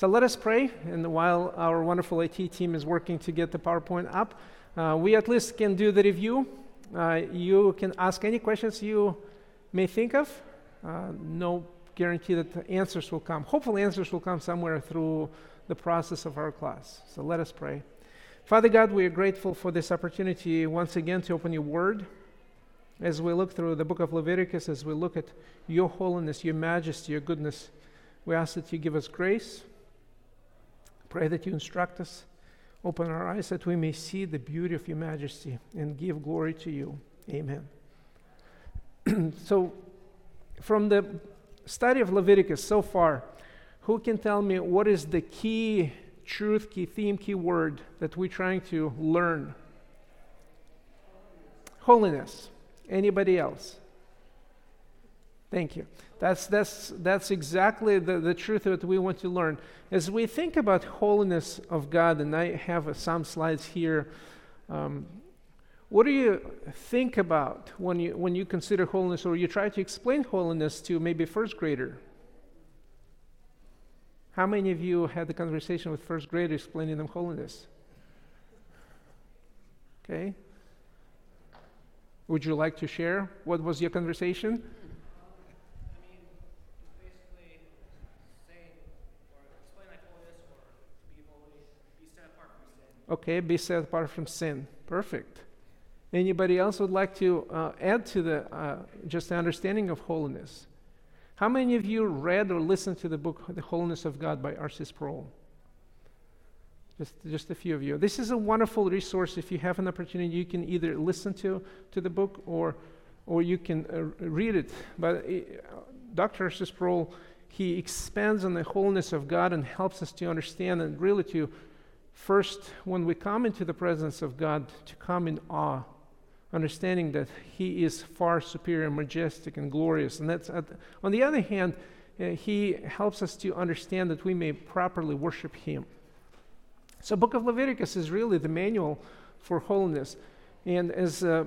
So let us pray. And while our wonderful IT team is working to get the PowerPoint up, uh, we at least can do the review. Uh, you can ask any questions you may think of. Uh, no guarantee that answers will come. Hopefully, answers will come somewhere through the process of our class. So let us pray. Father God, we are grateful for this opportunity once again to open your word. As we look through the book of Leviticus, as we look at your holiness, your majesty, your goodness, we ask that you give us grace. Pray that you instruct us, open our eyes that we may see the beauty of your majesty and give glory to you. Amen. so, from the study of Leviticus so far, who can tell me what is the key truth, key theme, key word that we're trying to learn? Holiness. Anybody else? Thank you. That's, that's, that's exactly the, the truth that we want to learn. As we think about holiness of God, and I have some slides here, um, what do you think about when you, when you consider holiness or you try to explain holiness to maybe first grader? How many of you had the conversation with first grader explaining them holiness? Okay. Would you like to share? What was your conversation? Okay, be set apart from sin. Perfect. Anybody else would like to uh, add to the uh, just the understanding of holiness? How many of you read or listened to the book The Holiness of God by R.C. Sproul? Just, just a few of you. This is a wonderful resource. If you have an opportunity, you can either listen to, to the book or, or you can uh, read it. But uh, Dr. R.C. Sproul, he expands on the holiness of God and helps us to understand and really to first, when we come into the presence of God, to come in awe understanding that He is far superior, majestic, and glorious. And that's at, on the other hand, uh, He helps us to understand that we may properly worship Him. So, Book of Leviticus is really the manual for holiness. And as uh,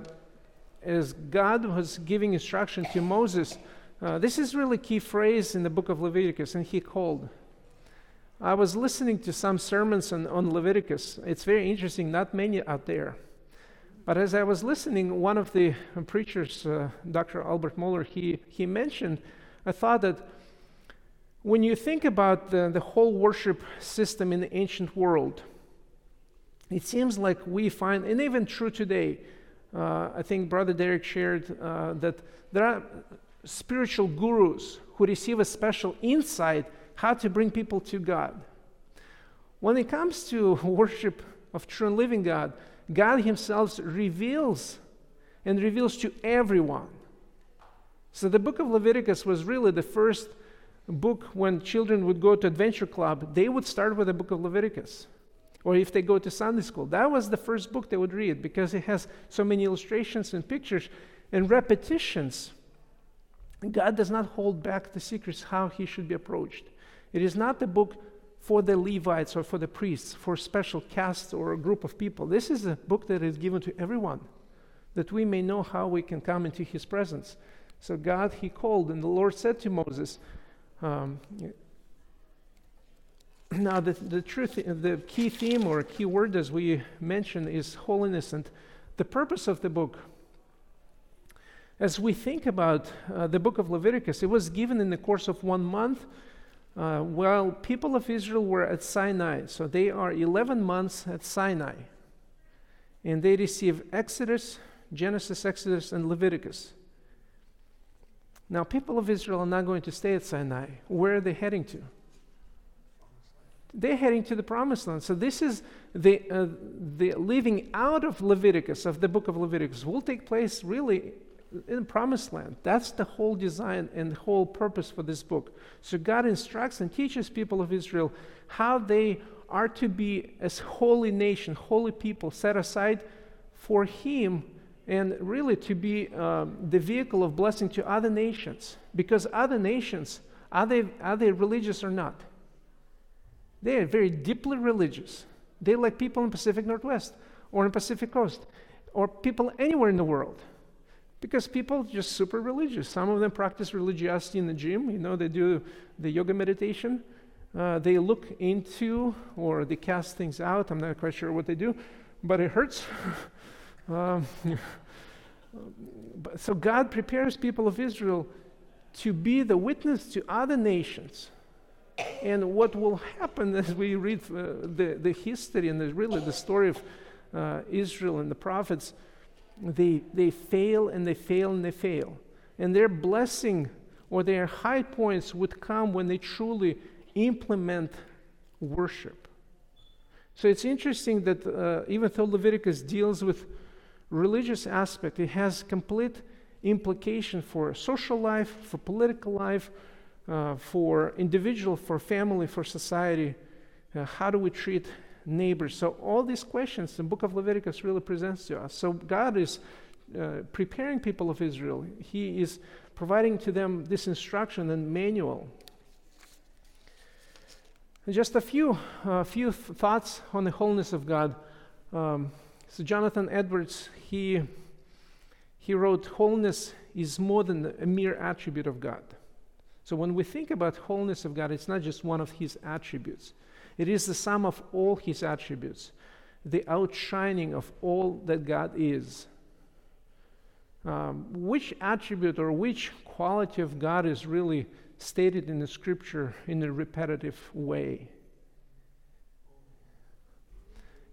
as God was giving instruction to Moses, uh, this is really key phrase in the book of Leviticus, and he called. I was listening to some sermons on, on Leviticus. It's very interesting, not many out there. But as I was listening, one of the preachers, uh, Dr. Albert Mohler, he, he mentioned a thought that when you think about the, the whole worship system in the ancient world, it seems like we find, and even true today, uh, I think Brother Derek shared uh, that there are spiritual gurus who receive a special insight how to bring people to God. When it comes to worship of true and living God, God Himself reveals and reveals to everyone. So the book of Leviticus was really the first book when children would go to adventure club, they would start with the book of Leviticus. Or if they go to Sunday school, that was the first book they would read because it has so many illustrations and pictures and repetitions. God does not hold back the secrets how he should be approached. It is not the book for the Levites or for the priests, for special caste or a group of people. This is a book that is given to everyone, that we may know how we can come into his presence. So God, he called, and the Lord said to Moses, um, now the, the truth, the key theme or key word as we mentioned is holiness and the purpose of the book. As we think about uh, the book of Leviticus, it was given in the course of one month uh, while people of Israel were at Sinai. So they are 11 months at Sinai. And they receive Exodus, Genesis, Exodus, and Leviticus. Now, people of Israel are not going to stay at Sinai. Where are they heading to? They're heading to the promised land. So, this is the, uh, the leaving out of Leviticus, of the book of Leviticus, will take place really in the promised land. That's the whole design and the whole purpose for this book. So God instructs and teaches people of Israel how they are to be as holy nation, holy people set aside for Him and really to be um, the vehicle of blessing to other nations. Because other nations, are they, are they religious or not? They are very deeply religious. They're like people in Pacific Northwest or in Pacific Coast or people anywhere in the world. Because people are just super religious. Some of them practice religiosity in the gym. You know, they do the yoga meditation. uh, they look into or they cast things out. I'm not quite sure what they do, but it hurts. um, so God prepares people of Israel to be the witness to other nations. And what will happen as we read uh, the, the history and the, really the story of uh, Israel and the prophets, they, they fail and they fail and they fail. And their blessing or their high points would come when they truly implement worship. So it's interesting that uh, even though Leviticus deals with religious aspect, it has complete implication for social life, for political life, uh, for individual, for family, for society. Uh, how do we treat neighbors? So all these questions the book of Leviticus really presents to us. So God is uh, preparing people of Israel. He is providing to them this instruction and manual. And just a few, uh, few thoughts on the wholeness of God. Um, so Jonathan Edwards, he, he wrote, Wholeness is more than a mere attribute of God. So when we think about wholeness of God, it's not just one of his attributes. It is the sum of all his attributes, the outshining of all that God is. Um, which attribute or which quality of God is really stated in the scripture in a repetitive way?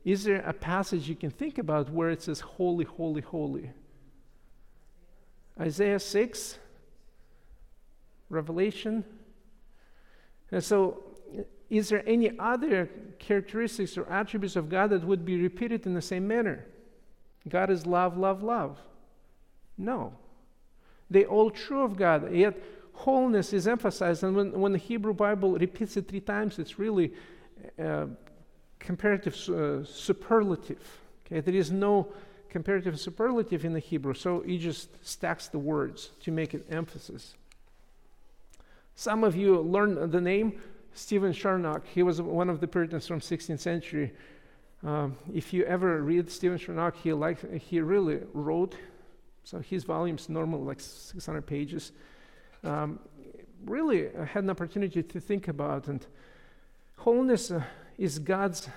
Is there a passage you can think about where it says, Holy, holy, holy? Isaiah 6, Revelation. And so, is there any other characteristics or attributes of God that would be repeated in the same manner? God is love, love, love. No. They all true of God, yet wholeness is emphasized. And when, when the Hebrew Bible repeats it three times, it's really uh, comparative uh, superlative. Okay, there is no comparative superlative in the Hebrew, so he just stacks the words to make an emphasis. Some of you learned the name Stephen Charnock. He was one of the Puritans from 16th century. Um, if you ever read Stephen Charnock, he liked, he really wrote. So his volumes normally like 600 pages. Um, really, had an opportunity to think about and holiness. Uh, is God's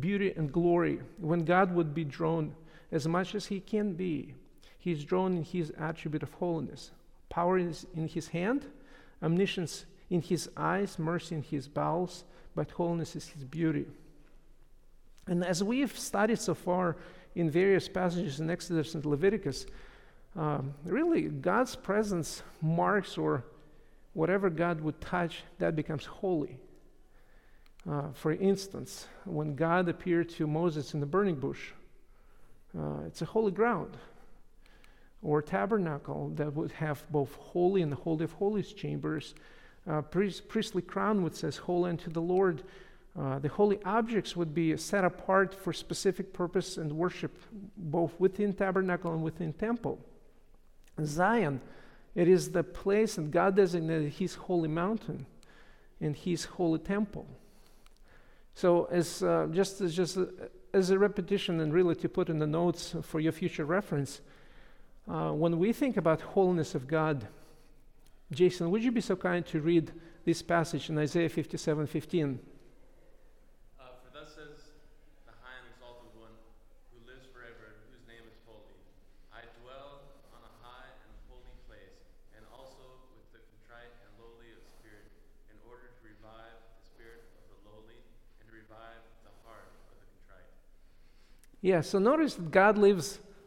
beauty and glory. When God would be drawn as much as He can be, He's drawn in His attribute of holiness. Power is in His hand, omniscience in His eyes, mercy in His bowels, but holiness is His beauty. And as we've studied so far in various passages in Exodus and Leviticus, um, really God's presence marks or whatever God would touch, that becomes holy. Uh, for instance, when God appeared to Moses in the burning bush, uh, it's a holy ground. Or tabernacle that would have both holy and the Holy of Holies chambers. Uh, priest, priestly crown would says, Holy unto the Lord. Uh, the holy objects would be set apart for specific purpose and worship, both within tabernacle and within temple. Zion, it is the place that God designated His holy mountain and His holy temple. So, as uh, just as just uh, as a repetition, and really to put in the notes for your future reference, uh, when we think about holiness of God, Jason, would you be so kind to read this passage in Isaiah 57, 15? Yeah, so notice that God lives apart. He's away from creation. He's separated. He's disti- he, he is not like creation. Uh, Ryan, could you please read uh, next passage? This is the message we have heard from him and announced to you that God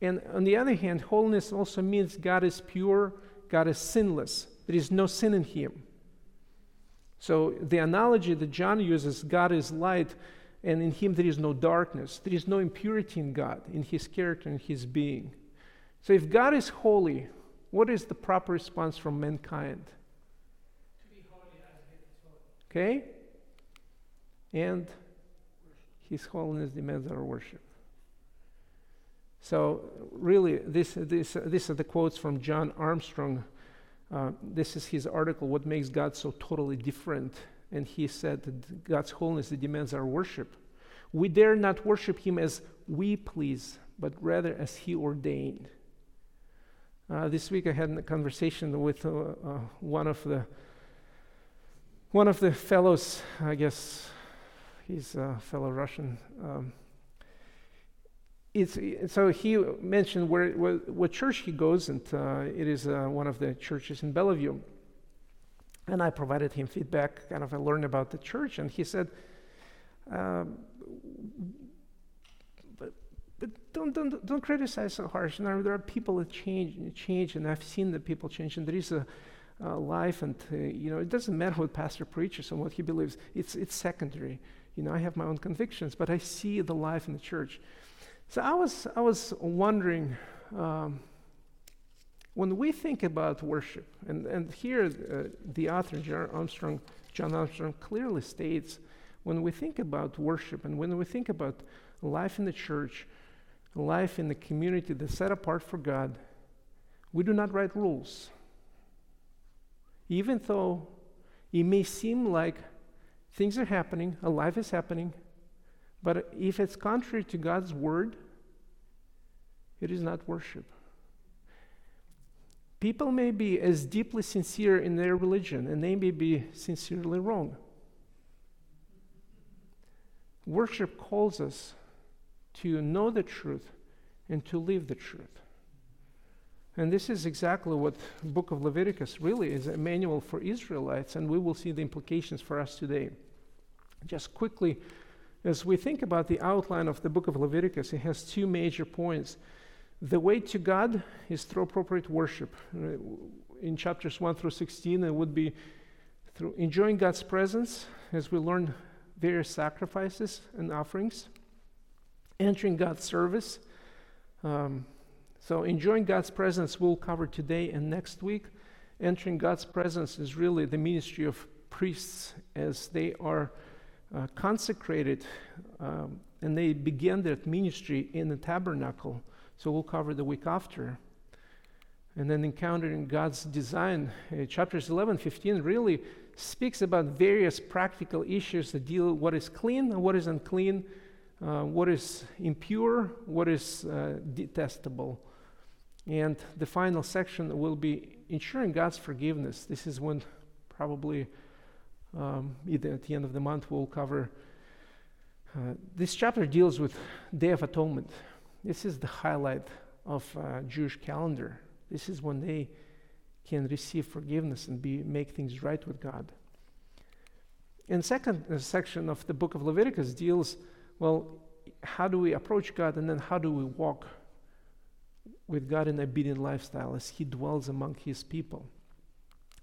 And on the other hand, holiness also means God is pure, God is sinless. There is no sin in him. So the analogy that John uses God is light, and in him there is no darkness. There is no impurity in God, in his character and his being. So if God is holy, what is the proper response from mankind? To be holy as he is holy. Okay? And His holiness demands our worship. So, really, this, this, these are the quotes from John Armstrong. Uh, this is his article, What Makes God So Totally Different. And he said that God's holiness demands our worship. We dare not worship Him as we please, but rather as He ordained. Uh, this week I had a conversation with uh, uh, one of the one of the fellows, I guess he's a fellow Russian. Um, it's, so he mentioned where, where, what church he goes, and uh, it is uh, one of the churches in Bellevue. And I provided him feedback, kind of I learned about the church, and he said, um, but, but don't, don't, don't criticize so harsh. Now, there are people that change, change, and I've seen the people change, and there is a, a life, and uh, you know, it doesn't matter what pastor preaches and what he believes. It's, it's secondary. You know, I have my own convictions, but I see the life in the church. So I was, I was wondering um, when we think about worship, and, and here uh, the author, John Armstrong, John Armstrong, clearly states when we think about worship and when we think about life in the church, life in the community that's set apart for God, we do not write rules. Even though it may seem like things are happening, a life is happening, but if it's contrary to God's word, it is not worship. People may be as deeply sincere in their religion, and they may be sincerely wrong. Worship calls us to know the truth and to live the truth. And this is exactly what book of Leviticus really is a manual for Israelites, and we will see the implications for us today. Just quickly, as we think about the outline of the book of Leviticus, it has two major points. The way to God is through appropriate worship. In chapters 1 through 16, it would be through enjoying God's presence as we learn various sacrifices and offerings, entering God's service. Um, so, enjoying God's presence we'll cover today and next week. Entering God's presence is really the ministry of priests as they are uh, consecrated um, and they began their ministry in the tabernacle. So we'll cover the week after. And then encountering God's design. Uh, chapters 11, 15 really speaks about various practical issues that deal what is clean and what is unclean, uh, what is impure, what is uh, detestable. And the final section will be ensuring God's forgiveness. This is when probably um, either at the end of the month, we'll cover. Uh, this chapter deals with Day of Atonement. This is the highlight of uh, Jewish calendar. This is when they can receive forgiveness and be make things right with God. And second uh, section of the book of Leviticus deals, well, how do we approach God, and then how do we walk with God in obedient lifestyle as He dwells among His people.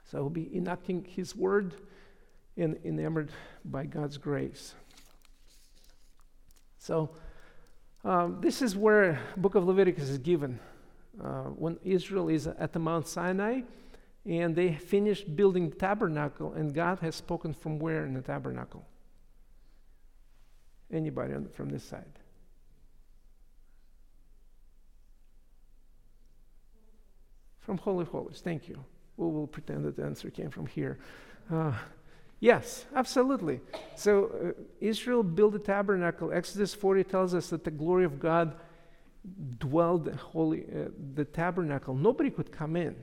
So we'll be enacting His word enamored by God's grace. So, um, this is where book of Leviticus is given. Uh, when Israel is at the Mount Sinai, and they finished building the tabernacle, and God has spoken from where in the tabernacle? Anybody on, from this side? From Holy Holies, thank you. We will pretend that the answer came from here. Uh, Yes, absolutely. So uh, Israel built a tabernacle. Exodus 40 tells us that the glory of God dwelled holy uh, the tabernacle. Nobody could come in.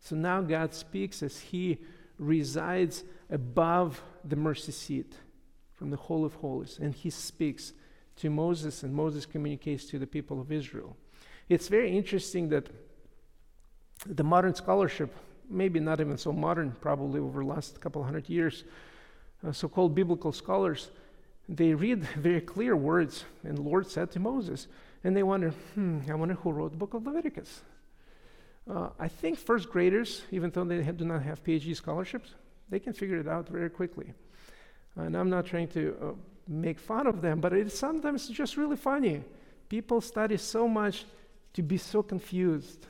So now God speaks as he resides above the mercy seat from the Holy of Holies and he speaks to Moses and Moses communicates to the people of Israel. It's very interesting that the modern scholarship maybe not even so modern, probably over the last couple hundred years, uh, so called biblical scholars, they read very clear words, and Lord said to Moses, and they wonder, hmm, I wonder who wrote the book of Leviticus. Uh, I think first graders, even though they have, do not have PhD scholarships, they can figure it out very quickly. And I'm not trying to uh, make fun of them, but it's sometimes just really funny. People study so much to be so confused.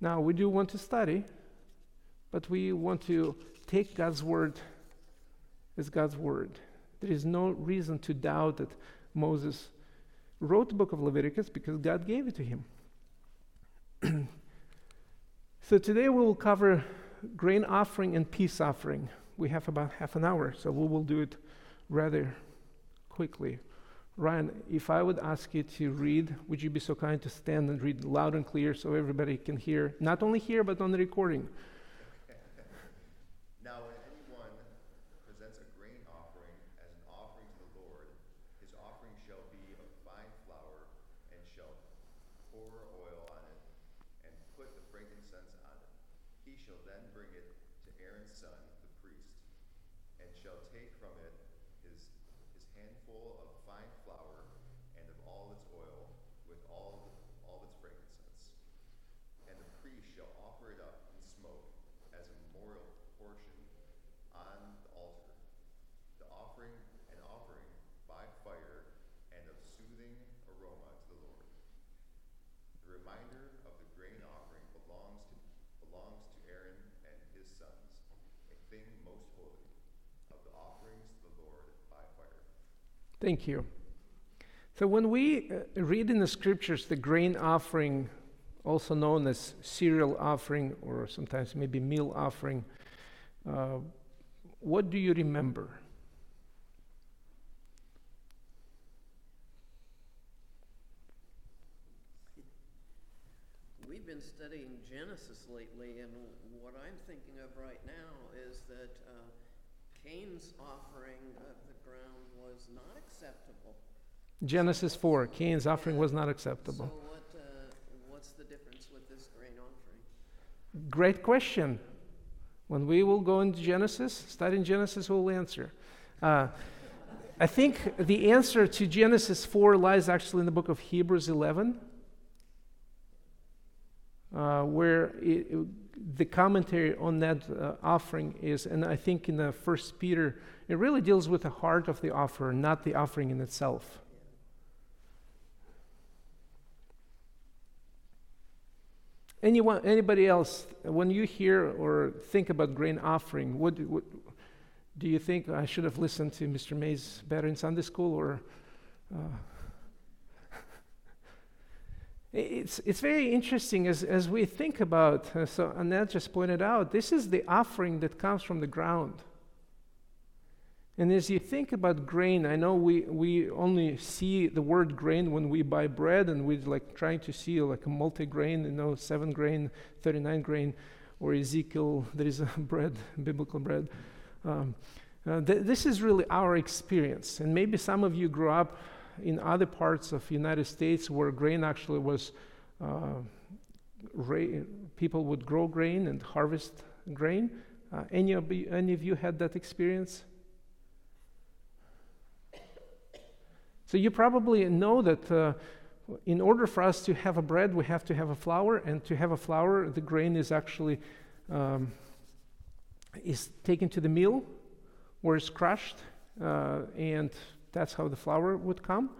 Now, we do want to study, but we want to take God's word as God's word. There is no reason to doubt that Moses wrote the book of Leviticus because God gave it to him. so today we will cover grain offering and peace offering. We have about half an hour, so we will do it rather quickly. Ryan, if I would ask you to read, would you be so kind to stand and read loud and clear so everybody can hear, not only here, but on the recording? full of fine flour and of all its oil, with all, all its frankincense. And the priest shall offer it up in smoke as a memorial portion on the altar. The offering, an offering by fire and of soothing aroma to the Lord. The reminder of the grain offering belongs to, belongs to Aaron and his sons, a thing most holy. Of the offerings Thank you. So, when we uh, read in the scriptures the grain offering, also known as cereal offering or sometimes maybe meal offering, uh, what do you remember? We've been studying Genesis lately, and what I'm thinking of right now is that uh, Cain's offering was not acceptable. Genesis 4, Cain's offering was not acceptable. So what, uh, what's the difference with this grain offering? Great question. When we will go into Genesis, studying Genesis, we'll answer. Uh, I think the answer to Genesis 4 lies actually in the book of Hebrews 11, uh, where it, it, the commentary on that uh, offering is, and I think in the First Peter, it really deals with the heart of the offer, not the offering in itself. Anyone, anybody else, when you hear or think about grain offering, what, what do you think I should have listened to Mr. Mays better in Sunday school or? Uh, it's, it's very interesting as, as we think about, uh, so Annette just pointed out, this is the offering that comes from the ground. And as you think about grain, I know we, we only see the word grain when we buy bread and we're like trying to see like a multi-grain, you know, seven grain, 39 grain, or Ezekiel, there is a bread, biblical bread. Um, uh, th- this is really our experience. And maybe some of you grew up in other parts of United States where grain actually was, uh, people would grow grain and harvest grain. Uh, any, of you, any of you had that experience? So you probably know that uh, in order for us to have a bread, we have to have a flour, and to have a flour, the grain is actually um, is taken to the mill, where it's crushed, uh, and that's how the flour would come.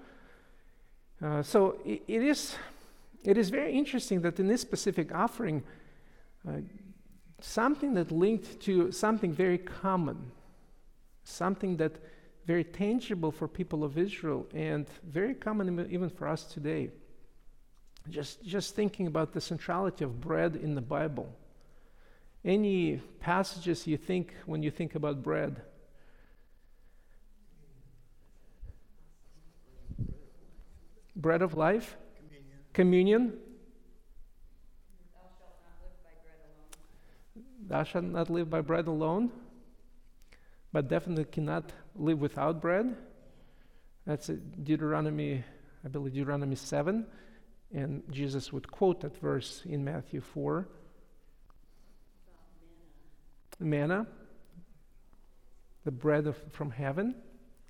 Uh, so it, it is it is very interesting that in this specific offering, uh, something that linked to something very common, something that very tangible for people of Israel and very common even for us today. Just, just thinking about the centrality of bread in the Bible. Any passages you think when you think about bread? Bread of life? Communion. Communion. Thou shalt not live by bread alone, but definitely cannot live without bread. That's Deuteronomy, I believe Deuteronomy 7, and Jesus would quote that verse in Matthew 4. Manna, the bread of, from heaven.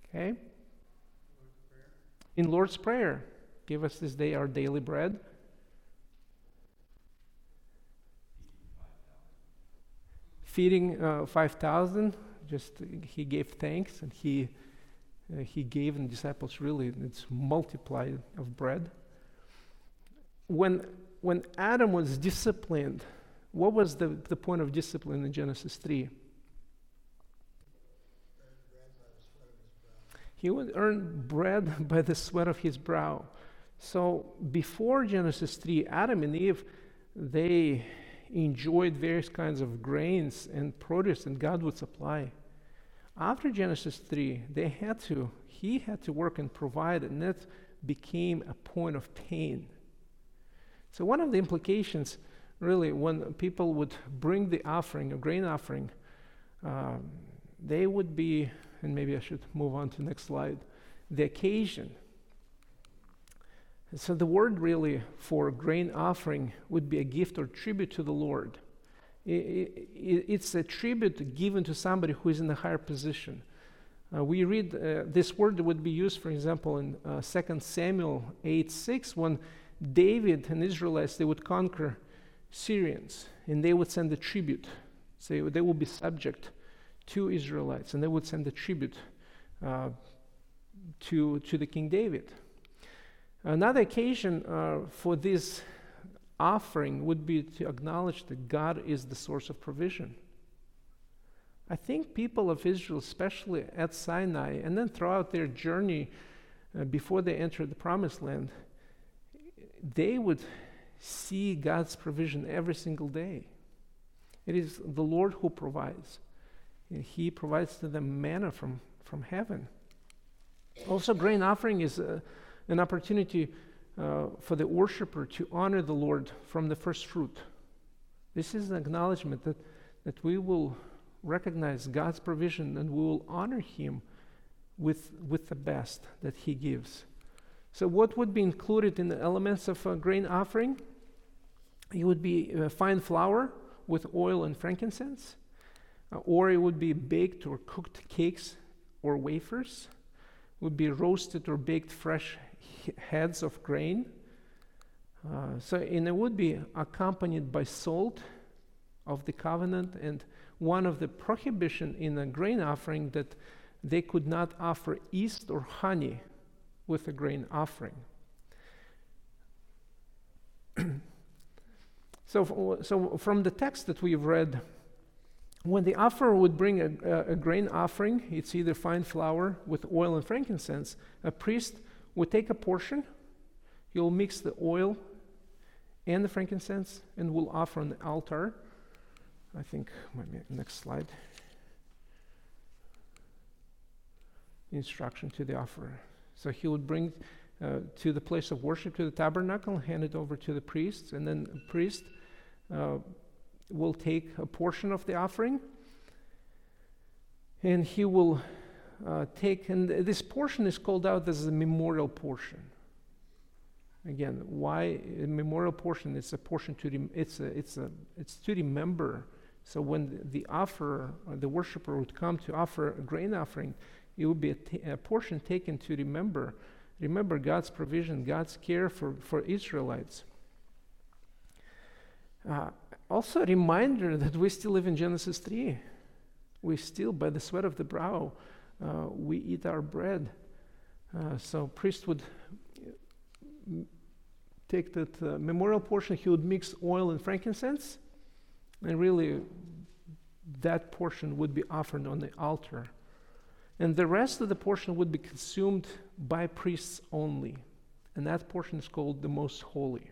Okay? In Lord's Prayer, Give us this day our daily bread. Feeding uh, 5,000, just he gave thanks and he, uh, he gave, the disciples really, it's multiplied of bread. When, when Adam was disciplined, what was the, the point of discipline in Genesis 3? He would earn bread by the sweat of his brow. So before Genesis 3, Adam and Eve, they enjoyed various kinds of grains and produce, and God would supply. After Genesis 3, they had to, he had to work and provide, and that became a point of pain. So, one of the implications, really, when people would bring the offering, a grain offering, um, they would be, and maybe I should move on to next slide, the occasion. So, the word really for grain offering would be a gift or tribute to the Lord. It, it, it's a tribute given to somebody who is in a higher position. Uh, we read uh, this word would be used, for example, in uh, 2 Samuel 8 6, when David and Israelites they would conquer Syrians and they would send a tribute. So they would be subject to Israelites and they would send a tribute uh, to, to the King David. Another occasion uh, for this offering would be to acknowledge that God is the source of provision. I think people of Israel, especially at Sinai, and then throughout their journey uh, before they entered the promised land, they would see God's provision every single day. It is the Lord who provides. And he provides to them manna from, from heaven. Also, grain offering is uh, an opportunity uh, for the worshiper to honor the Lord from the first fruit. This is an acknowledgement that, that we will recognize God's provision and we will honor Him with, with the best that He gives. So, what would be included in the elements of a grain offering? It would be fine flour with oil and frankincense, uh, or it would be baked or cooked cakes or wafers. It would be roasted or baked fresh heads of grain. Uh, so, and it would be accompanied by salt of the covenant and one of the prohibition in a grain offering that they could not offer yeast or honey with a grain offering. so, so from the text that we've read, when the offerer would bring a, a, a, grain offering, it's either fine flour with oil and frankincense, a priest would take a portion, he'll mix the oil and the frankincense, and we'll offer on the altar. I think, next slide. Instruction to the offerer. So he would bring uh, to the place of worship, to the tabernacle, hand it over to the priests, and then the priest uh, will take a portion of the offering, and he will uh, take, and this portion is called out as a memorial portion. Again, why a memorial portion? It's a portion to rem- it's a, it's a it's to remember so when the offerer, or the worshiper would come to offer a grain offering, it would be a, t- a portion taken to remember, remember God's provision, God's care for, for Israelites. Uh, also, a reminder that we still live in Genesis 3. We still, by the sweat of the brow, uh, we eat our bread. Uh, so, priest would take that uh, memorial portion, he would mix oil and frankincense, and really, that portion would be offered on the altar. And the rest of the portion would be consumed by priests only. And that portion is called the most holy.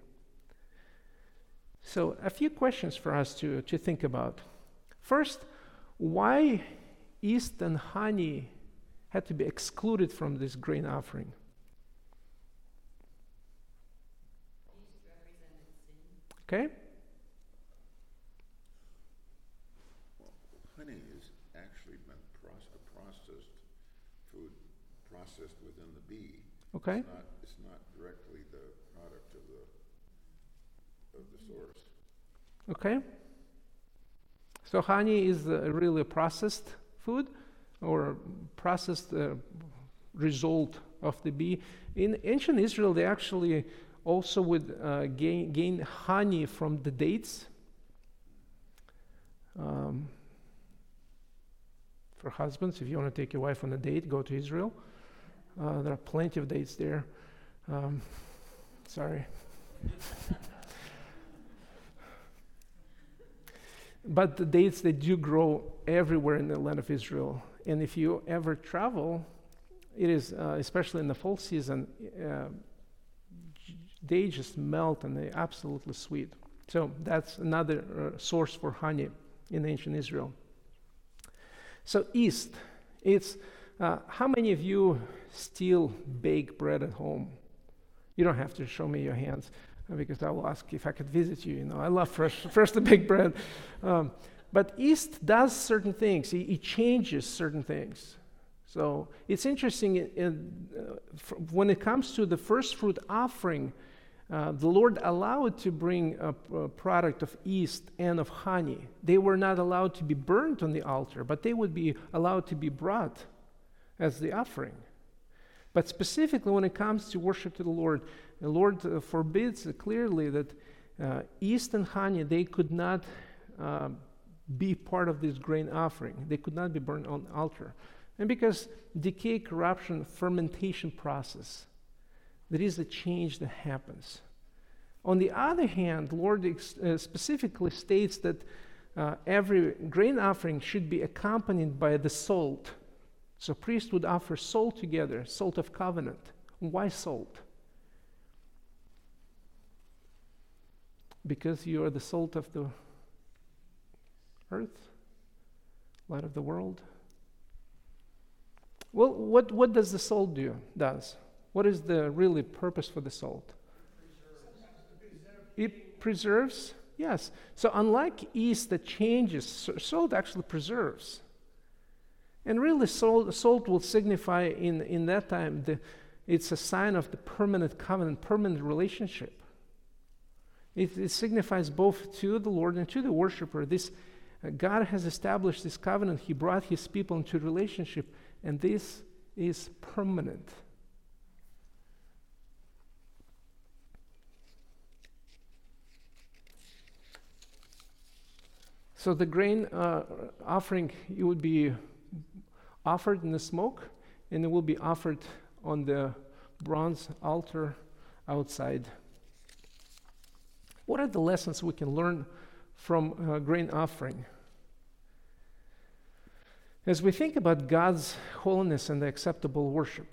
So, a few questions for us to, to think about. First, why yeast and honey had to be excluded from this grain offering? Okay? Well, honey is actually proce- processed food processed within the bee. Okay. It's not, it's not directly the product of the, of the source. Okay. So honey is uh, really processed food or processed uh, result of the bee. In ancient Israel, they actually also would uh, gain, gain honey from the dates. Um, for husbands, if you want to take your wife on a date, go to Israel. Uh, there are plenty of dates there. Um, sorry. but the dates they do grow everywhere in the land of Israel. And if you ever travel it is, uh, especially in the fall season, uh, they just melt and they're absolutely sweet. So that's another uh, source for honey in ancient Israel. So yeast, it's uh, how many of you still bake bread at home? You don't have to show me your hands uh, because I will ask if I could visit you. You know, I love fresh, fresh to bake bread. Um, but East does certain things. It, it changes certain things. So it's interesting in, in, uh, f- when it comes to the first fruit offering. Uh, the Lord allowed to bring a, product of yeast and of honey. They were not allowed to be burnt on the altar, but they would be allowed to be brought as the offering. But specifically, when it comes to worship to the Lord, the Lord uh, forbids clearly that uh, yeast and honey they could not uh, be part of this grain offering. They could not be burned on altar, and because decay, corruption, fermentation process there is a change that happens. On the other hand, Lord ex- uh, specifically states that uh, every grain offering should be accompanied by the salt. So priest would offer salt together, salt of covenant. Why salt? Because you are the salt of the earth, light of the world. Well, what, what does the salt do? Does what is the really purpose for the salt? It preserves, yes. So, unlike yeast that changes, salt actually preserves. And really, salt, salt will signify in, in that time, the, it's a sign of the permanent covenant, permanent relationship. It, it signifies both to the Lord and to the worshiper. This God has established this covenant. He brought His people into relationship, and this is permanent. So the grain uh, offering, it would be offered in the smoke, and it will be offered on the bronze altar outside. What are the lessons we can learn from uh, grain offering? As we think about God's holiness and the acceptable worship,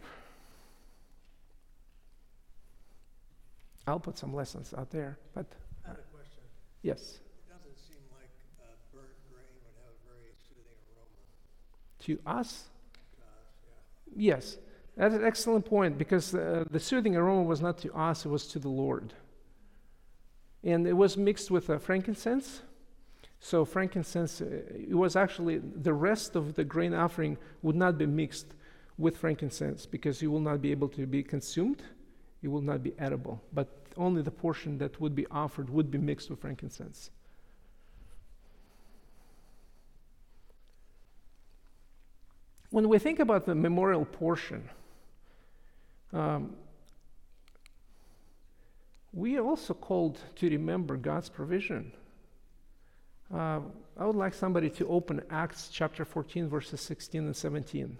I'll put some lessons out there, but. A question. Yes. to us? Yes, that's an excellent point because uh, the soothing aroma was not to us, it was to the Lord. And it was mixed with uh, frankincense. So, frankincense, uh, it was actually the rest of the grain offering would not be mixed with frankincense because it will not be able to be consumed, it will not be edible. But only the portion that would be offered would be mixed with frankincense. When we think about the memorial portion, um, we are also called to remember God's provision. Uh, I would like somebody to open Acts chapter 14, verses 16 and 17.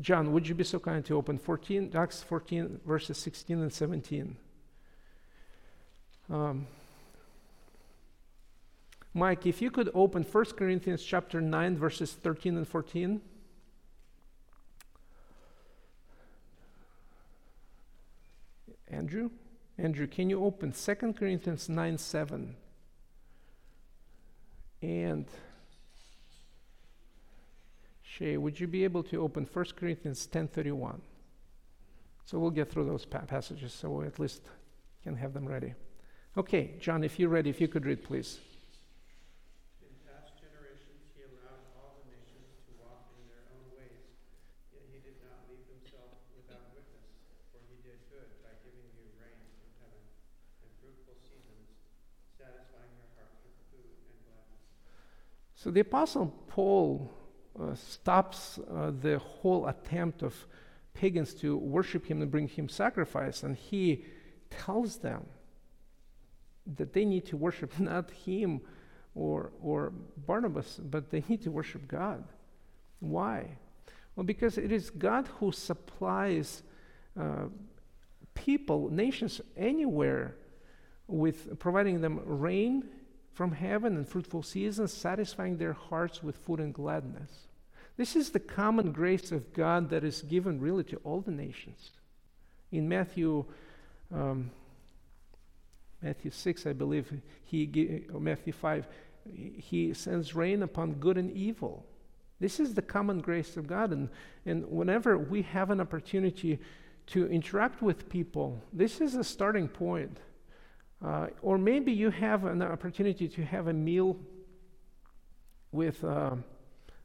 John, would you be so kind to open 14, Acts 14, verses 16 and 17? Um, Mike, if you could open 1 Corinthians chapter 9, verses 13 and 14. Andrew? Andrew, can you open 2 Corinthians 9 7? And Shay, would you be able to open 1 Corinthians 10 31? So we'll get through those pa- passages so we at least can have them ready. Okay, John, if you're ready, if you could read, please. So the Apostle Paul uh, stops uh, the whole attempt of pagans to worship him and bring him sacrifice, and he tells them that they need to worship not him or, or Barnabas, but they need to worship God. Why? Well, because it is God who supplies uh, people, nations anywhere, with providing them rain from heaven and fruitful seasons, satisfying their hearts with food and gladness. This is the common grace of God that is given really to all the nations. In Matthew, um, Matthew 6, I believe, he, or Matthew 5, he sends rain upon good and evil. This is the common grace of God. And, and whenever we have an opportunity to interact with people, this is a starting point. Uh, or maybe you have an opportunity to have a meal with a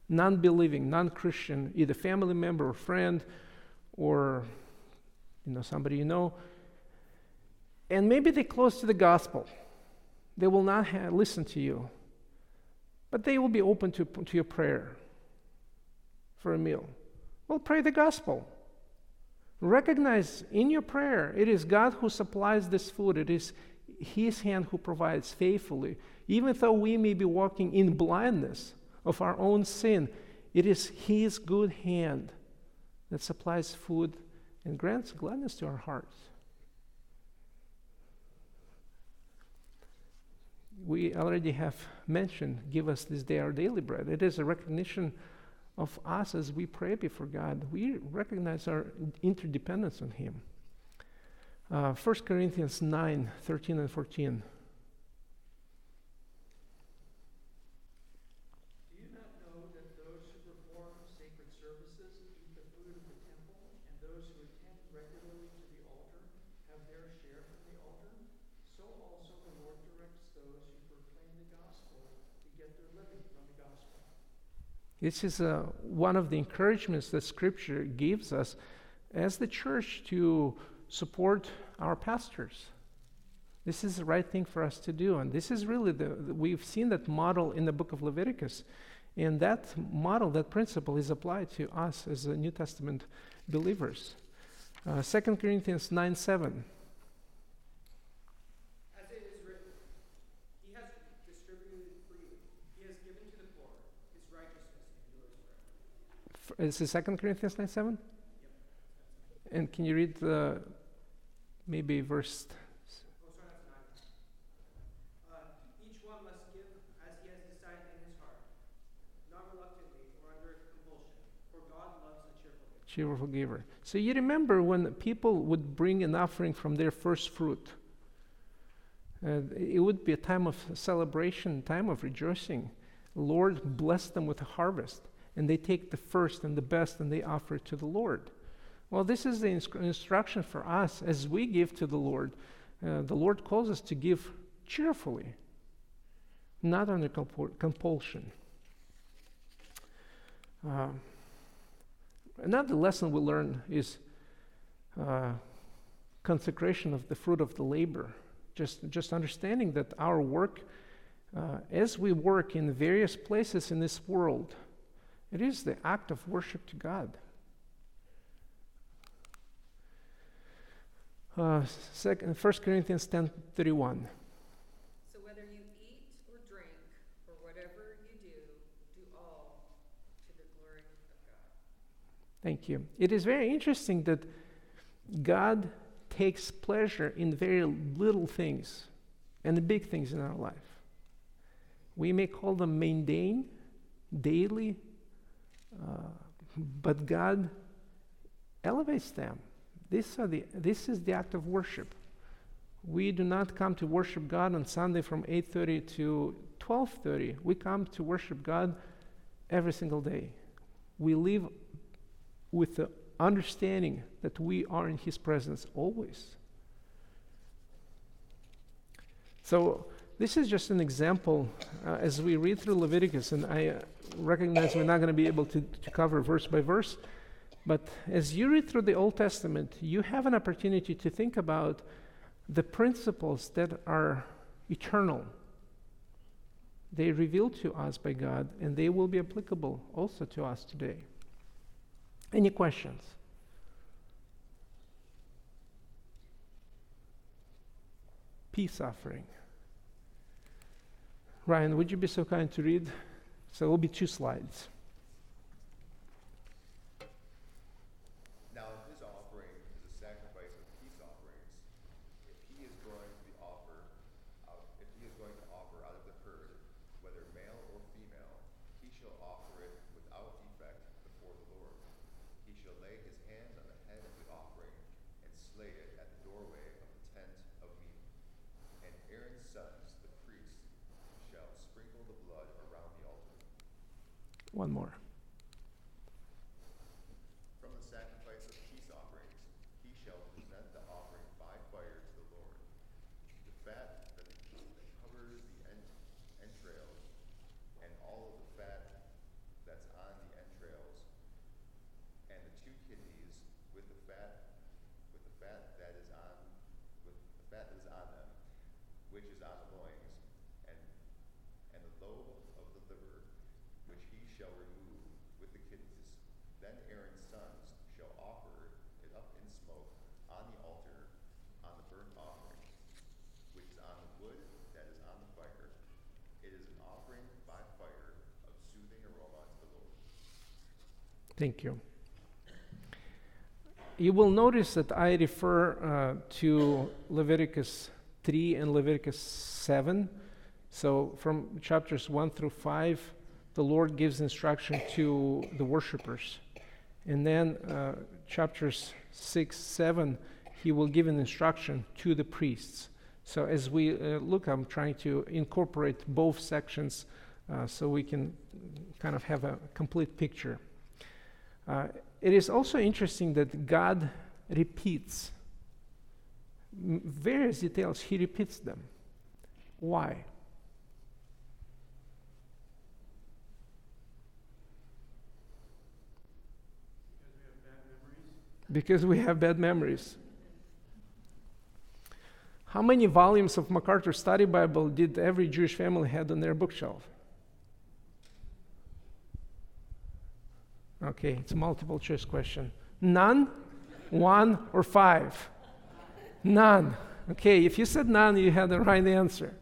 non believing, non Christian, either family member or friend, or you know, somebody you know. And maybe they're close to the gospel. They will not listen to you, but they will be open to, to your prayer for a meal. Well, pray the gospel. Recognize in your prayer, it is God who supplies this food, it is His hand who provides faithfully. Even though we may be walking in blindness of our own sin, it is His good hand that supplies food and grants gladness to our hearts. We already have mentioned, give us this day our daily bread. It is a recognition of us as we pray before God. We recognize our interdependence on Him. Uh, 1 Corinthians 9 13 and 14. Do you not know that those who perform sacred services eat the food of the temple, and those who attend regularly to the altar have their share from the altar? So also the Lord directs those who proclaim the gospel to get their living from the gospel. This is uh, one of the encouragements that Scripture gives us as the church to support our pastors. This is the right thing for us to do. And this is really the, we've seen that model in the book of Leviticus. And that model, that principle is applied to us as New Testament believers. Uh, 2 Corinthians 9 7. As it is written, He has distributed freely, He has given to the poor, His righteousness endures forever. F- Is it 2 Corinthians 9 7? And can you read the maybe verse? Sorry, that's nine. Each one must give as he has decided in his heart, not reluctantly or under compulsion, for God loves a cheerful giver. cheerful giver. So you remember when people would bring an offering from their first fruit. Uh, it would be a time of celebration, time of rejoicing. Lord bless them with a harvest, and they take the first and the best and they offer it to the Lord. Well, this is the instru- instruction for us as we give to the Lord. Uh, the Lord calls us to give cheerfully, not under compul- compulsion. Uh, Another lesson we learn is uh, consecration of the fruit of the labor. Just, just understanding that our work, uh, as we work in various places in this world, it is the act of worship to God. Uh, second, 1 Corinthians 10 31. So whether you eat or drink, or whatever you do, do all to the glory of God. Thank you. It is very interesting that God takes pleasure in very little things and the big things in our life. We may call them mundane, daily, uh, but God elevates them. This, the, this is the act of worship. We do not come to worship God on Sunday from 8:30 to 12:30. We come to worship God every single day. We live with the understanding that we are in His presence always. So, this is just an example uh, as we read through Leviticus, and I uh, recognize we're not going to be able to, to cover verse by verse, but as you read through the Old Testament, you have an opportunity to think about the principles that are eternal. They revealed to us by God, and they will be applicable also to us today. Any questions? Peace offering. Ryan, would you be so kind to read? So it will be two slides. Now, if his offering is a sacrifice of peace offerings, if he is going to be offered, out, if he is going to offer out of the herd, whether male or female, he shall offer it without defect shall lay his hands on the head of the offering and slay it at the doorway of the tent of meeting. And Aaron's sons, the priests, shall sprinkle the blood around the altar. One more. From the sacrifice of peace offerings, he shall present the offering by fire to the Lord. The fat that, that covers the en- entrails, and all of the fat that's on the entrails, and the two kidneys with the fat, with the fat that is on, with the fat that is on them, which is on loins, and and the lobe of the liver, which he shall remove with the kidneys. Then Aaron's sons shall offer it up in smoke on the altar on the burnt offering, which is on the wood that is on the fire. It is an offering by fire of soothing aroma to the Lord. Thank you. You will notice that I refer uh, to Leviticus 3 and Leviticus 7. So, from chapters 1 through 5, the Lord gives instruction to the worshippers. And then, uh, chapters 6, 7, He will give an instruction to the priests. So, as we uh, look, I'm trying to incorporate both sections uh, so we can kind of have a complete picture. Uh, it is also interesting that God repeats various details, He repeats them. Why? Because we have bad memories. How many volumes of MacArthur Study Bible did every Jewish family had on their bookshelf? Okay, it's a multiple choice question. None, one, or five? None. Okay, if you said none, you had the right answer.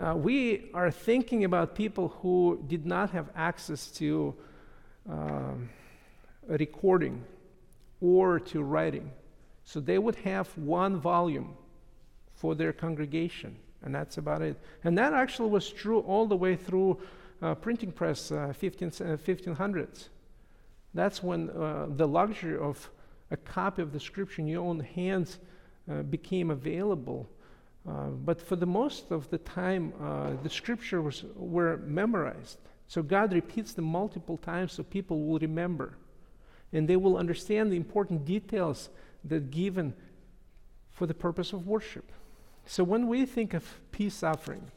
Uh, we are thinking about people who did not have access to um, recording or to writing. So they would have one volume for their congregation, and that's about it. And that actually was true all the way through uh, printing press, uh, 15, uh, 1500s. That's when uh, the luxury of a copy of the scripture in your own hands uh, became available. Uh, but for the most of the time, uh, the scriptures were memorized. So God repeats them multiple times so people will remember, and they will understand the important details that given for the purpose of worship. So when we think of peace offering,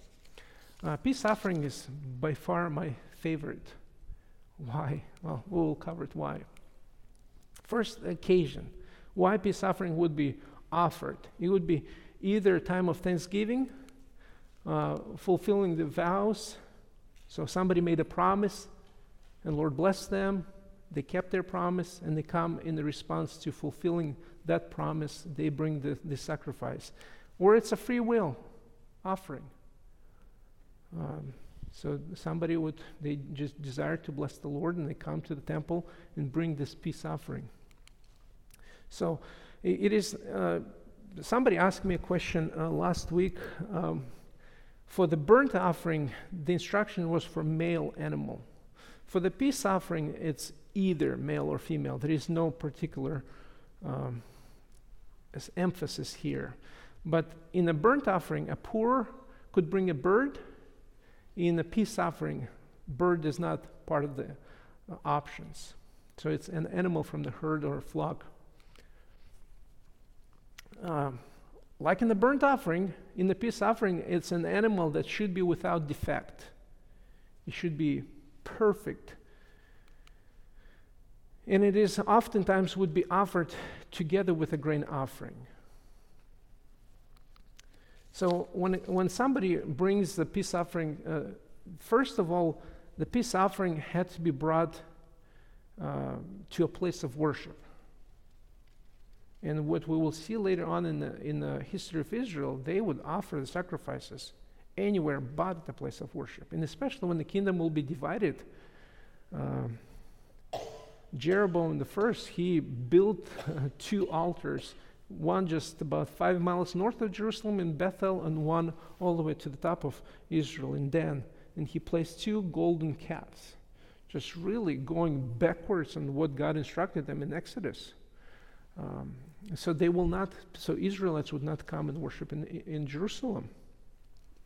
uh, peace offering is by far my favorite. Why? Well, we'll cover it why. First occasion, why peace offering would be offered. It would be either a time of thanksgiving, uh, fulfilling the vows. So somebody made a promise, and Lord blessed them. They kept their promise, and they come in the response to fulfilling that promise. They bring the, the sacrifice, or it's a free will offering. Um, so somebody would, they just desire to bless the Lord and they come to the temple and bring this peace offering. So it is, uh, somebody asked me a question uh, last week. Um, for the burnt offering, the instruction was for male animal. For the peace offering, it's either male or female. There is no particular um, emphasis here. But in a burnt offering, a poor could bring a bird in a peace offering, bird is not part of the uh, options. So it's an animal from the herd or flock. Um, like in the burnt offering, in the peace offering, it's an animal that should be without defect. It should be perfect. And it is oftentimes would be offered together with a grain offering. So when, when somebody brings the peace offering, uh, first of all, the peace offering had to be brought uh, to a place of worship. And what we will see later on in the, in the history of Israel, they would offer the sacrifices anywhere but the place of worship. And especially when the kingdom will be divided. Um, Jeroboam the first, he built uh, two altars one just about five miles north of Jerusalem in Bethel, and one all the way to the top of Israel in Dan. And he placed two golden calves just really going backwards on what God instructed them in Exodus. Um, so they will not, so Israelites would not come and worship in, in Jerusalem.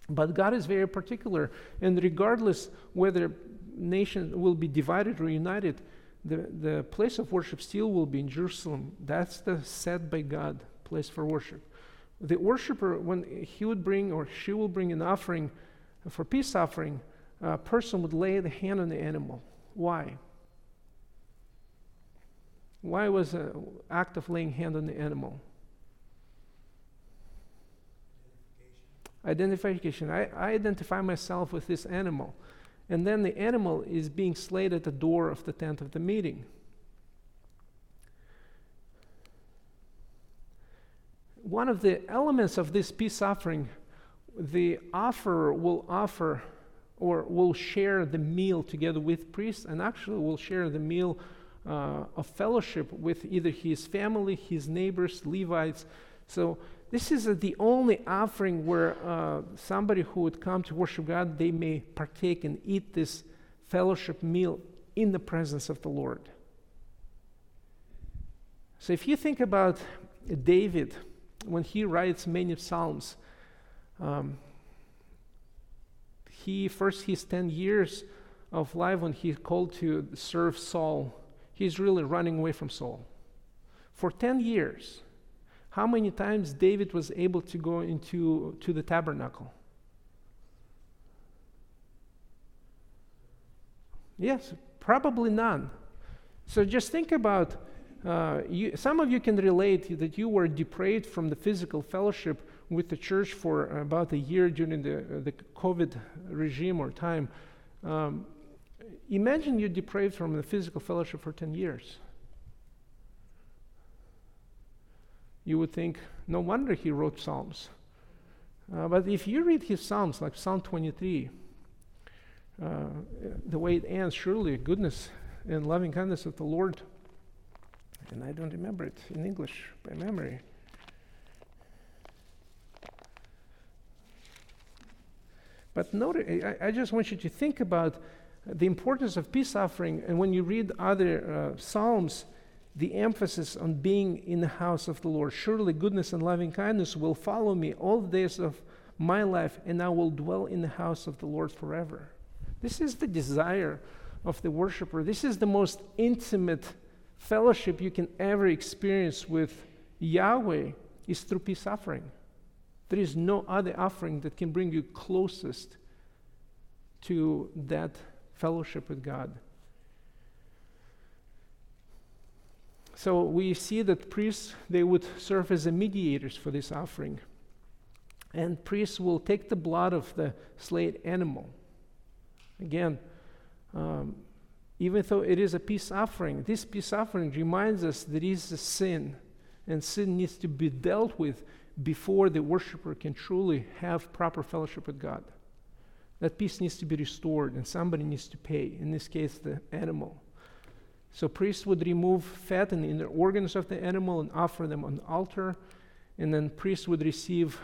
But God is very particular, and regardless whether nation will be divided or united, the, the place of worship still will be in Jerusalem. That's the set by God place for worship. The worshiper, when he would bring or she will bring an offering uh, for peace offering, a person would lay the hand on the animal. Why? Why was an act of laying hand on the animal? Identification. I, I identify myself with this animal. And then the animal is being slayed at the door of the tent of the meeting. One of the elements of this peace offering, the offerer will offer or will share the meal together with priests and actually will share the meal uh, of fellowship with either his family, his neighbors, Levites. So this is uh, the only offering where uh, somebody who would come to worship God, they may partake and eat this fellowship meal in the presence of the Lord. So if you think about David, when he writes many psalms, um, he first his 10 years of life when he called to serve Saul, he's really running away from Saul. For 10 years, how many times David was able to go into to the tabernacle? Yes, probably none. So just think about uh, you, some of you can relate that you were depraved from the physical fellowship with the church for about a year during the, uh, the COVID regime or time. Um, imagine you're depraved from the physical fellowship for 10 years. You would think, no wonder he wrote Psalms. Uh, but if you read his Psalms, like Psalm 23, uh, the way it ends, surely goodness and loving kindness of the Lord, and I don't remember it in English by memory. But note, I, I just want you to think about the importance of peace offering, and when you read other uh, Psalms, the emphasis on being in the house of the Lord. Surely goodness and loving kindness will follow me all the days of my life, and I will dwell in the house of the Lord forever. This is the desire of the worshiper. This is the most intimate fellowship you can ever experience with Yahweh is through peace offering. There is no other offering that can bring you closest to that fellowship with God. So we see that priests, they would serve as mediators for this offering. And priests will take the blood of the slain animal. Again, um, even though it is a peace offering, this peace offering reminds us that it is a sin, and sin needs to be dealt with before the worshiper can truly have proper fellowship with God. That peace needs to be restored, and somebody needs to pay, in this case, the animal. So priests would remove fat and inner organs of the animal and offer them on the altar, and then priests would receive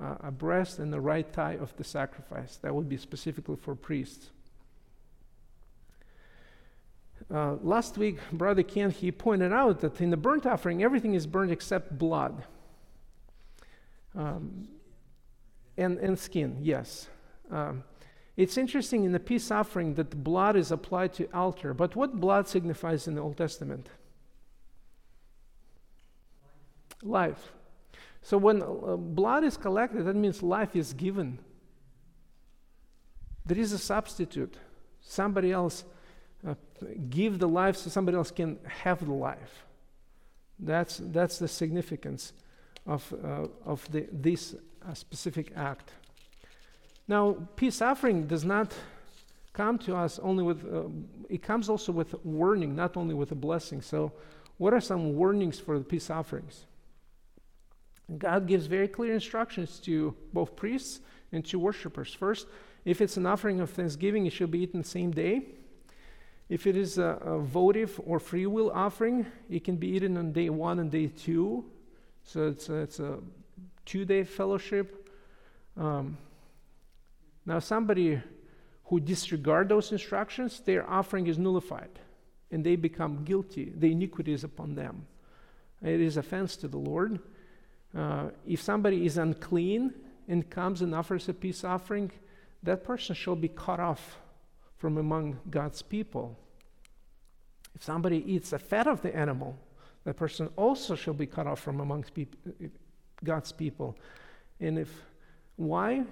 uh, a breast and the right thigh of the sacrifice. That would be specifically for priests. Uh, last week, Brother Ken he pointed out that in the burnt offering, everything is burnt except blood um, and and skin. Yes. Um, it's interesting in the peace offering that blood is applied to altar, but what blood signifies in the Old Testament? Life. So when uh, blood is collected, that means life is given. There is a substitute. Somebody else uh, give the life so somebody else can have the life. That's, that's the significance of, uh, of the, this uh, specific act. Now, peace offering does not come to us only with, uh, it comes also with warning, not only with a blessing. So, what are some warnings for the peace offerings? God gives very clear instructions to both priests and to worshippers. First, if it's an offering of thanksgiving, it should be eaten the same day. If it is a, a votive or free will offering, it can be eaten on day one and day two. So it's a, it's a two day fellowship. Um, now, somebody who disregard those instructions, their offering is nullified and they become guilty. The iniquity is upon them. It is offense to the Lord. Uh, if somebody is unclean and comes and offers a peace offering, that person shall be cut off from among God's people. If somebody eats the fat of the animal, that person also shall be cut off from amongst peop- God's people. And if why?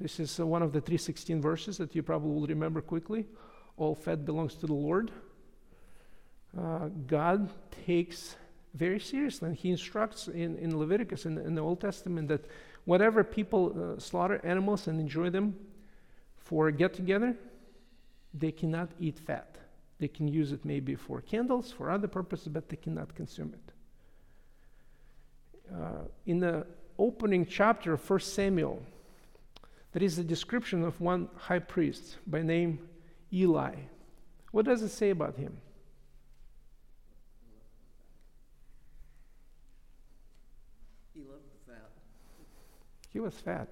This is uh, one of the 316 verses that you probably will remember quickly. All fat belongs to the Lord. Uh, God takes very seriously, and He instructs in, in Leviticus in, in the Old Testament that whatever people uh, slaughter animals and enjoy them for a get together, they cannot eat fat. They can use it maybe for candles, for other purposes, but they cannot consume it. Uh, in the opening chapter of 1 Samuel, there is a description of one high priest by name Eli. What does it say about him? He loved the fat. He was fat.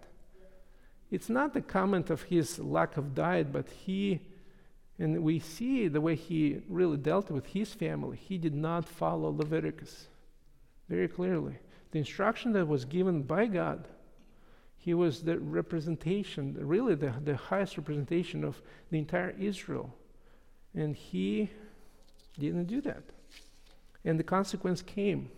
It's not the comment of his lack of diet, but he, and we see the way he really dealt with his family. He did not follow Leviticus very clearly. The instruction that was given by God, he was the representation, really the, the highest representation of the entire Israel. And he didn't do that. And the consequence came.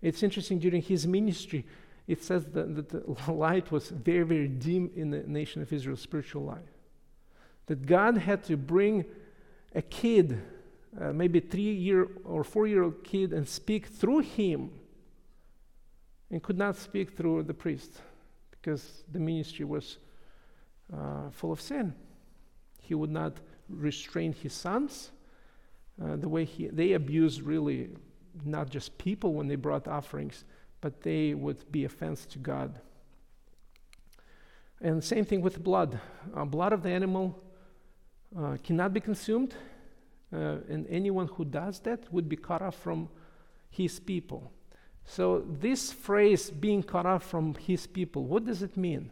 It's interesting, during his ministry, it says that, that the light was very, very dim in the nation of Israel, spiritual light. That God had to bring a kid, uh, maybe three year or four year old kid, and speak through him, and could not speak through the priest because the ministry was uh, full of sin. He would not restrain his sons. Uh, the way he, they abused really not just people when they brought offerings, but they would be offense to God. And same thing with blood. Uh, blood of the animal uh, cannot be consumed, uh, and anyone who does that would be cut off from his people. So, this phrase, being cut off from his people, what does it mean?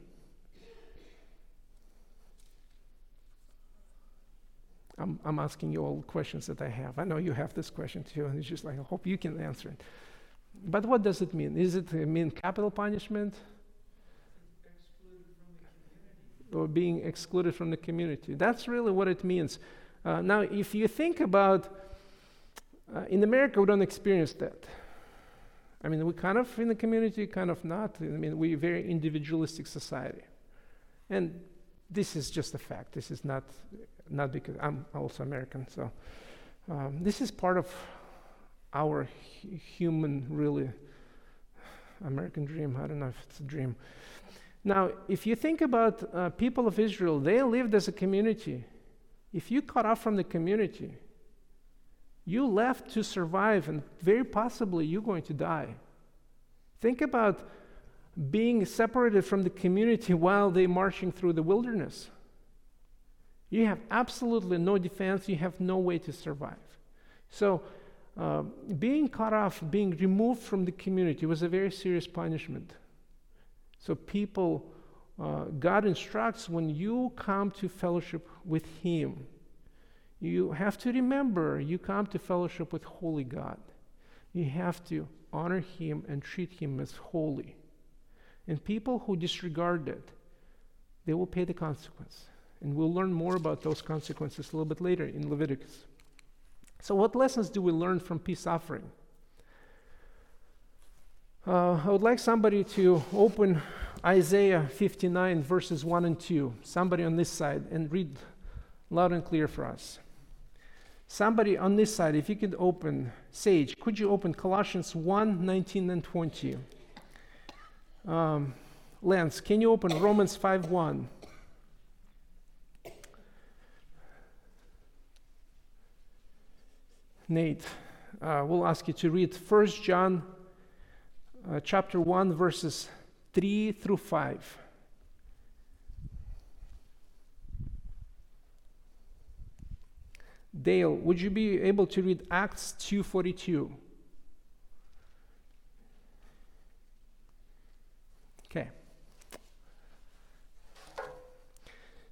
I'm, I'm asking you all questions that I have. I know you have this question too, and it's just like, I hope you can answer it. But what does it mean? Is it mean capital punishment? Or being excluded from the community? That's really what it means. Uh, now, if you think about, uh, in America, we don't experience that. I mean, we kind of in the community, kind of not. I mean, we're a very individualistic society. And this is just a fact. This is not, not because I'm also American. So um, this is part of our hu- human, really, American dream. I don't know if it's a dream. Now, if you think about uh, people of Israel, they lived as a community. If you cut off from the community, you left to survive, and very possibly you're going to die. Think about being separated from the community while they're marching through the wilderness. You have absolutely no defense, you have no way to survive. So, uh, being cut off, being removed from the community was a very serious punishment. So, people, uh, God instructs when you come to fellowship with Him, you have to remember you come to fellowship with Holy God. You have to honor Him and treat Him as holy. And people who disregard that, they will pay the consequence. And we'll learn more about those consequences a little bit later in Leviticus. So, what lessons do we learn from peace offering? Uh, I would like somebody to open Isaiah 59, verses 1 and 2. Somebody on this side, and read loud and clear for us. Somebody on this side, if you could open, Sage, could you open Colossians 1 19 and 20? Um, Lance, can you open Romans 5 1? Nate, uh, we'll ask you to read 1 John uh, chapter 1, verses 3 through 5. Dale, would you be able to read Acts 2:42? Okay.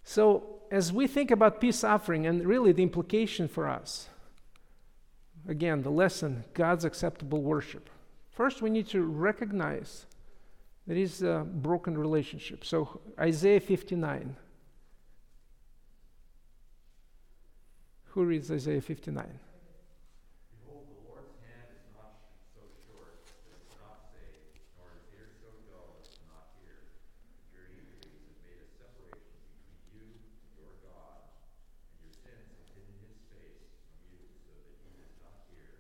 So, as we think about peace offering and really the implication for us, again, the lesson God's acceptable worship. First, we need to recognize there is a broken relationship. So, Isaiah 59. Who reads Isaiah 59? Behold, the Lord's hand is not so short that it cannot save, nor his ear so dull as to not hear. Your iniquities have made a separation between you and your God, and your sins have hidden his face from you so that he does not hear.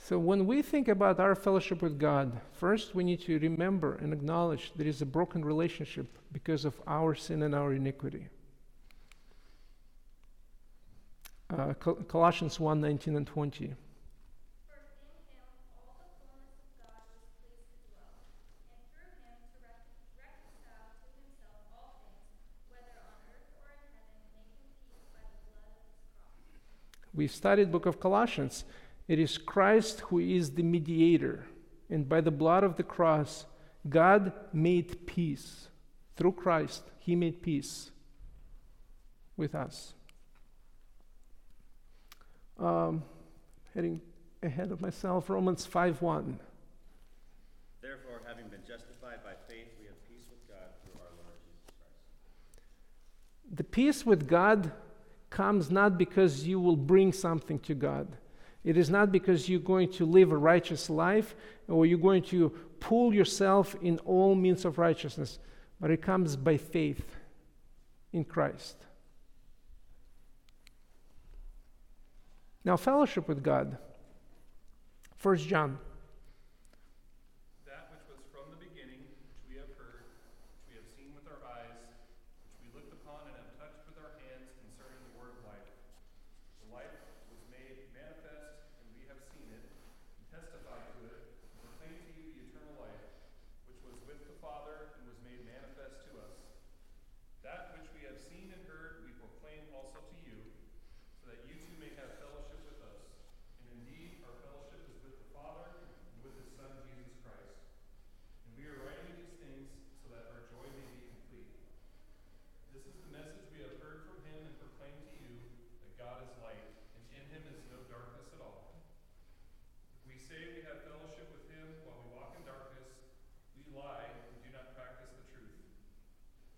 So, when we think about our fellowship with God, first we need to remember and acknowledge there is a broken relationship because of our sin and our iniquity. Uh, Col- Colossians 1 19 and 20. For in him all the fullness of God was pleased to dwell, and through him to rec- reconcile to himself all things, whether on earth or in heaven, making peace by the blood of his cross. We studied book of Colossians. It is Christ who is the mediator, and by the blood of the cross, God made peace. Through Christ, He made peace with us. Um, heading ahead of myself, Romans 5 1. Therefore, having been justified by faith, we have peace with God through our Lord Jesus Christ. The peace with God comes not because you will bring something to God. It is not because you're going to live a righteous life or you're going to pull yourself in all means of righteousness, but it comes by faith in Christ. Now, fellowship with God. 1 John. That which was from the beginning, which we have heard, which we have seen with our eyes, which we looked upon and have touched with our hands concerning the word of life. The life was made manifest, and we have seen it, and testified to it, and proclaim to you the eternal life, which was with the Father and was made manifest to us. That which we have seen and heard, we proclaim also to you, so that you too may have fellowship with us. And indeed, our fellowship is with the Father and with his Son, Jesus Christ. And we are writing these things so that our joy may be complete. This is the message we have heard from him and proclaimed to you that God is light, and in him is no darkness at all. If we say we have fellowship with him while we walk in darkness, we lie and do not practice the truth.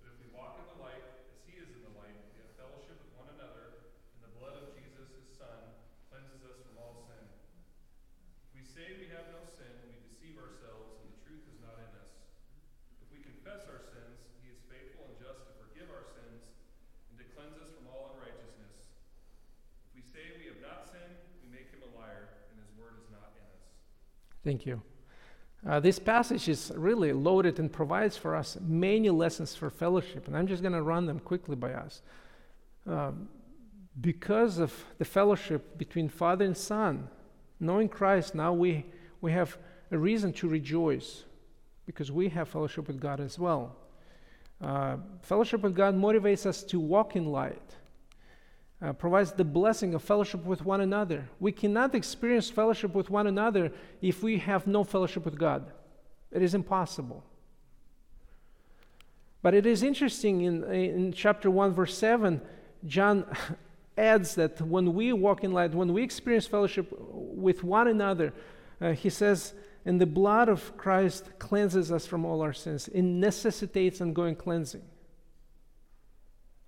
But if we walk in the light, as he is in the light, we have fellowship with one another, and the blood of Jesus, his Son, cleanses us from all sin. If we say we have no sin, we deceive ourselves, and the truth is not in us. If we confess our sins, he is faithful and just to forgive our sins and to cleanse us from all unrighteousness. If we say we have not sinned, we make him a liar, and his word is not in us. Thank you. Uh, this passage is really loaded and provides for us many lessons for fellowship, and I'm just going to run them quickly by us. Um, because of the fellowship between Father and Son, knowing Christ, now we, we have a reason to rejoice because we have fellowship with God as well. Uh, fellowship with God motivates us to walk in light, uh, provides the blessing of fellowship with one another. We cannot experience fellowship with one another if we have no fellowship with God. It is impossible. But it is interesting in, in chapter 1, verse 7, John adds that when we walk in light, when we experience fellowship with one another, uh, he says, and the blood of Christ cleanses us from all our sins. It necessitates ongoing cleansing.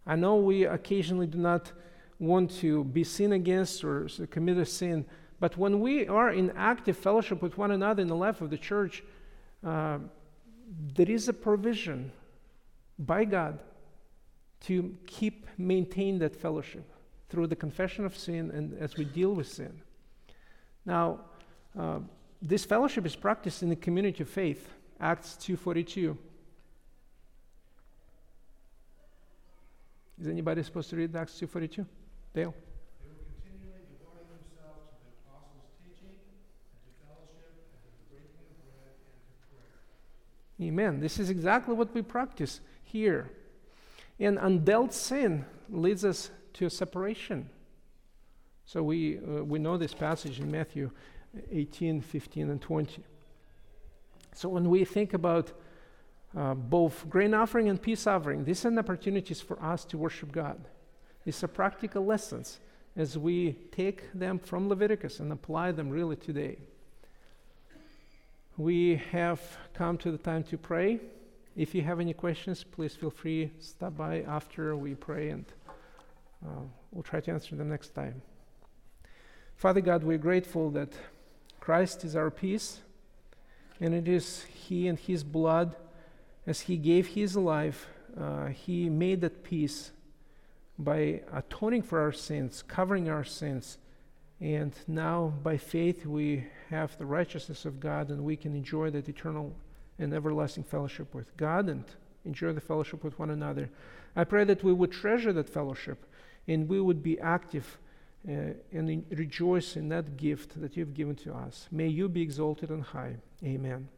I know we occasionally do not want to be sinned against or commit a sin, but when we are in active fellowship with one another in the life of the church, uh, there is a provision by God to keep maintain that fellowship through the confession of sin and as we deal with sin. Now, uh, this fellowship is practiced in the community of faith, Acts 2:42. Is anybody supposed to read Acts 2:42? Dale. They were continually devoting themselves to the apostles' teaching, and to fellowship, and to the breaking of bread, and to prayer. Amen. This is exactly what we practice here. And undealt sin leads us to a separation. So we, uh, we know this passage in Matthew 18, 15, and 20. So when we think about uh, both grain offering and peace offering. These are opportunities for us to worship God. These are practical lessons as we take them from Leviticus and apply them really today. We have come to the time to pray. If you have any questions, please feel free to stop by after we pray and uh, we'll try to answer them next time. Father God, we're grateful that Christ is our peace, and it is He and His blood, as He gave His life, uh, He made that peace by atoning for our sins, covering our sins. And now, by faith, we have the righteousness of God, and we can enjoy that eternal and everlasting fellowship with God and enjoy the fellowship with one another. I pray that we would treasure that fellowship and we would be active uh, and in, rejoice in that gift that you've given to us. May you be exalted on high. Amen.